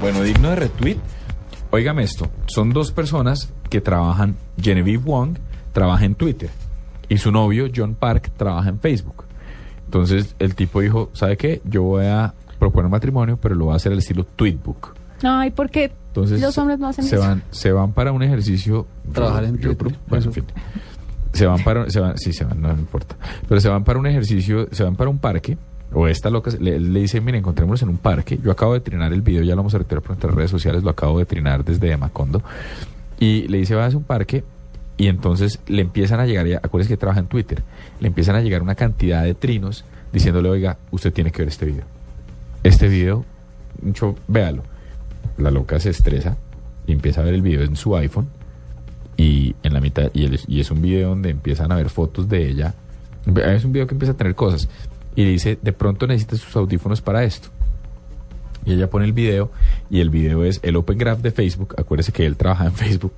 Bueno, digno de retweet. Óigame esto, son dos personas que trabajan, Genevieve Wong trabaja en Twitter y su novio John Park trabaja en Facebook. Entonces el tipo dijo, ¿sabe qué? Yo voy a proponer matrimonio, pero lo voy a hacer al estilo tweetbook. Ay, ¿por qué Entonces los hombres no hacen se eso? van, se van para un ejercicio. Trabajar en yo- Twitter, bueno, en fin. Se van para, se van, sí, se van, no, no importa. Pero se van para un ejercicio, se van para un parque. O esta loca le, dice, mire, encontrémonos en un parque. Yo acabo de trinar el video, ya lo vamos a retirar por nuestras redes sociales, lo acabo de trinar desde Macondo. Y le dice, va a un parque. Y entonces le empiezan a llegar, acuérdense que trabaja en Twitter, le empiezan a llegar una cantidad de trinos diciéndole, oiga, usted tiene que ver este video. Este video, mucho, véalo. La loca se estresa y empieza a ver el video en su iPhone y en la mitad y es un video donde empiezan a ver fotos de ella es un video que empieza a tener cosas y le dice de pronto necesita sus audífonos para esto y ella pone el video y el video es el Open Graph de Facebook acuérdese que él trabaja en Facebook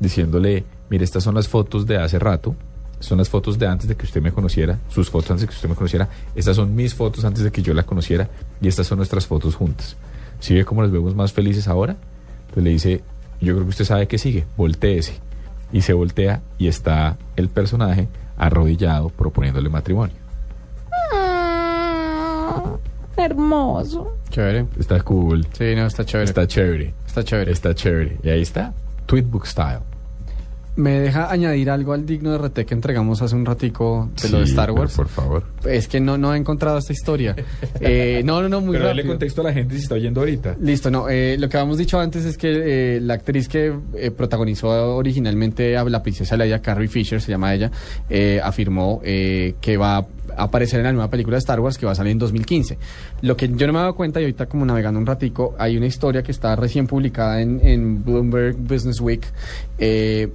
diciéndole mire estas son las fotos de hace rato son las fotos de antes de que usted me conociera sus fotos antes de que usted me conociera estas son mis fotos antes de que yo la conociera y estas son nuestras fotos juntas ¿Sí ve cómo nos vemos más felices ahora? Entonces le dice, yo creo que usted sabe que sigue, volteese. Y se voltea y está el personaje arrodillado proponiéndole matrimonio. Hermoso. Chévere. Está cool, Sí, no, está chévere. está chévere, Está chévere. está chévere. Y ahí está, Tweetbook Style. Me deja añadir algo al digno de RT que entregamos hace un ratico de lo de Sí, Star pero Wars. Por favor. Es que no, no he encontrado esta historia. Eh, no, no, no, muy Pero dale contexto a la gente si está oyendo ahorita. Listo, no. eh, lo que habíamos dicho antes es que eh, la actriz que eh, protagonizó originalmente a la princesa Leia, Carrie Fisher, se llama ella, eh, afirmó eh, que va aparecer en la nueva película de Star Wars que va a salir en 2015. Lo que yo no me he dado cuenta y ahorita como navegando un ratico, hay una historia que está recién publicada en, Bloomberg Business Week. eh,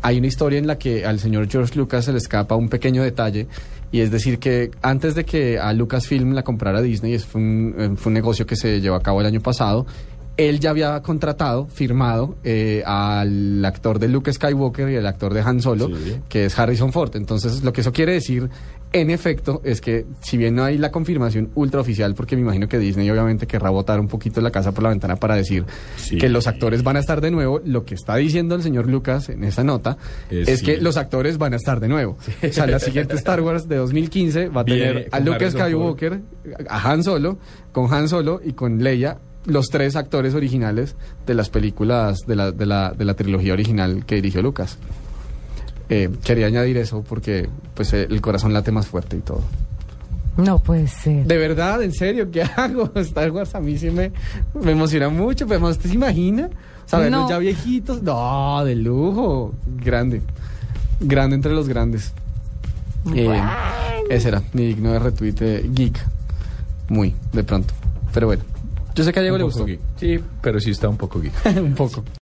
hay una historia en la que al señor George Lucas se le escapa un pequeño detalle y es decir que antes de que a Lucasfilm la comprara Disney, fue un, eh, fue un negocio que se llevó a cabo el año pasado, él ya había contratado, firmado eh, al actor de Luke Skywalker y al actor de Han Solo, Sí. que es Harrison Ford. Entonces, lo que eso quiere decir, en efecto, es que si bien no hay la confirmación ultra oficial, porque me imagino que Disney obviamente querrá botar un poquito la casa por la ventana para decir Sí. que los actores van a estar de nuevo, lo que está diciendo el señor Lucas en esa nota Es es, que los actores van a estar de nuevo. O sea, la siguiente Star Wars de 2015 va a Viene tener a Luke Harrison Skywalker, a Han Solo, con Han Solo y con Leia, los tres actores originales de las películas de la, de la, de la trilogía original que dirigió Lucas. Eh, quería añadir eso porque pues eh, el corazón late más fuerte y todo. No puede ser. De verdad, en serio, ¿qué hago? Star Wars a mí sí me, me emociona mucho, pero ¿usted se imagina? Saberlos No. ya viejitos. No, de lujo. Grande. Grande entre los grandes. Eh, ese era mi digno de retweet eh, geek. Muy, de pronto. Pero bueno. Yo sé que a Diego Un le gustó. geek. Sí, pero sí está un poco geek. un poco.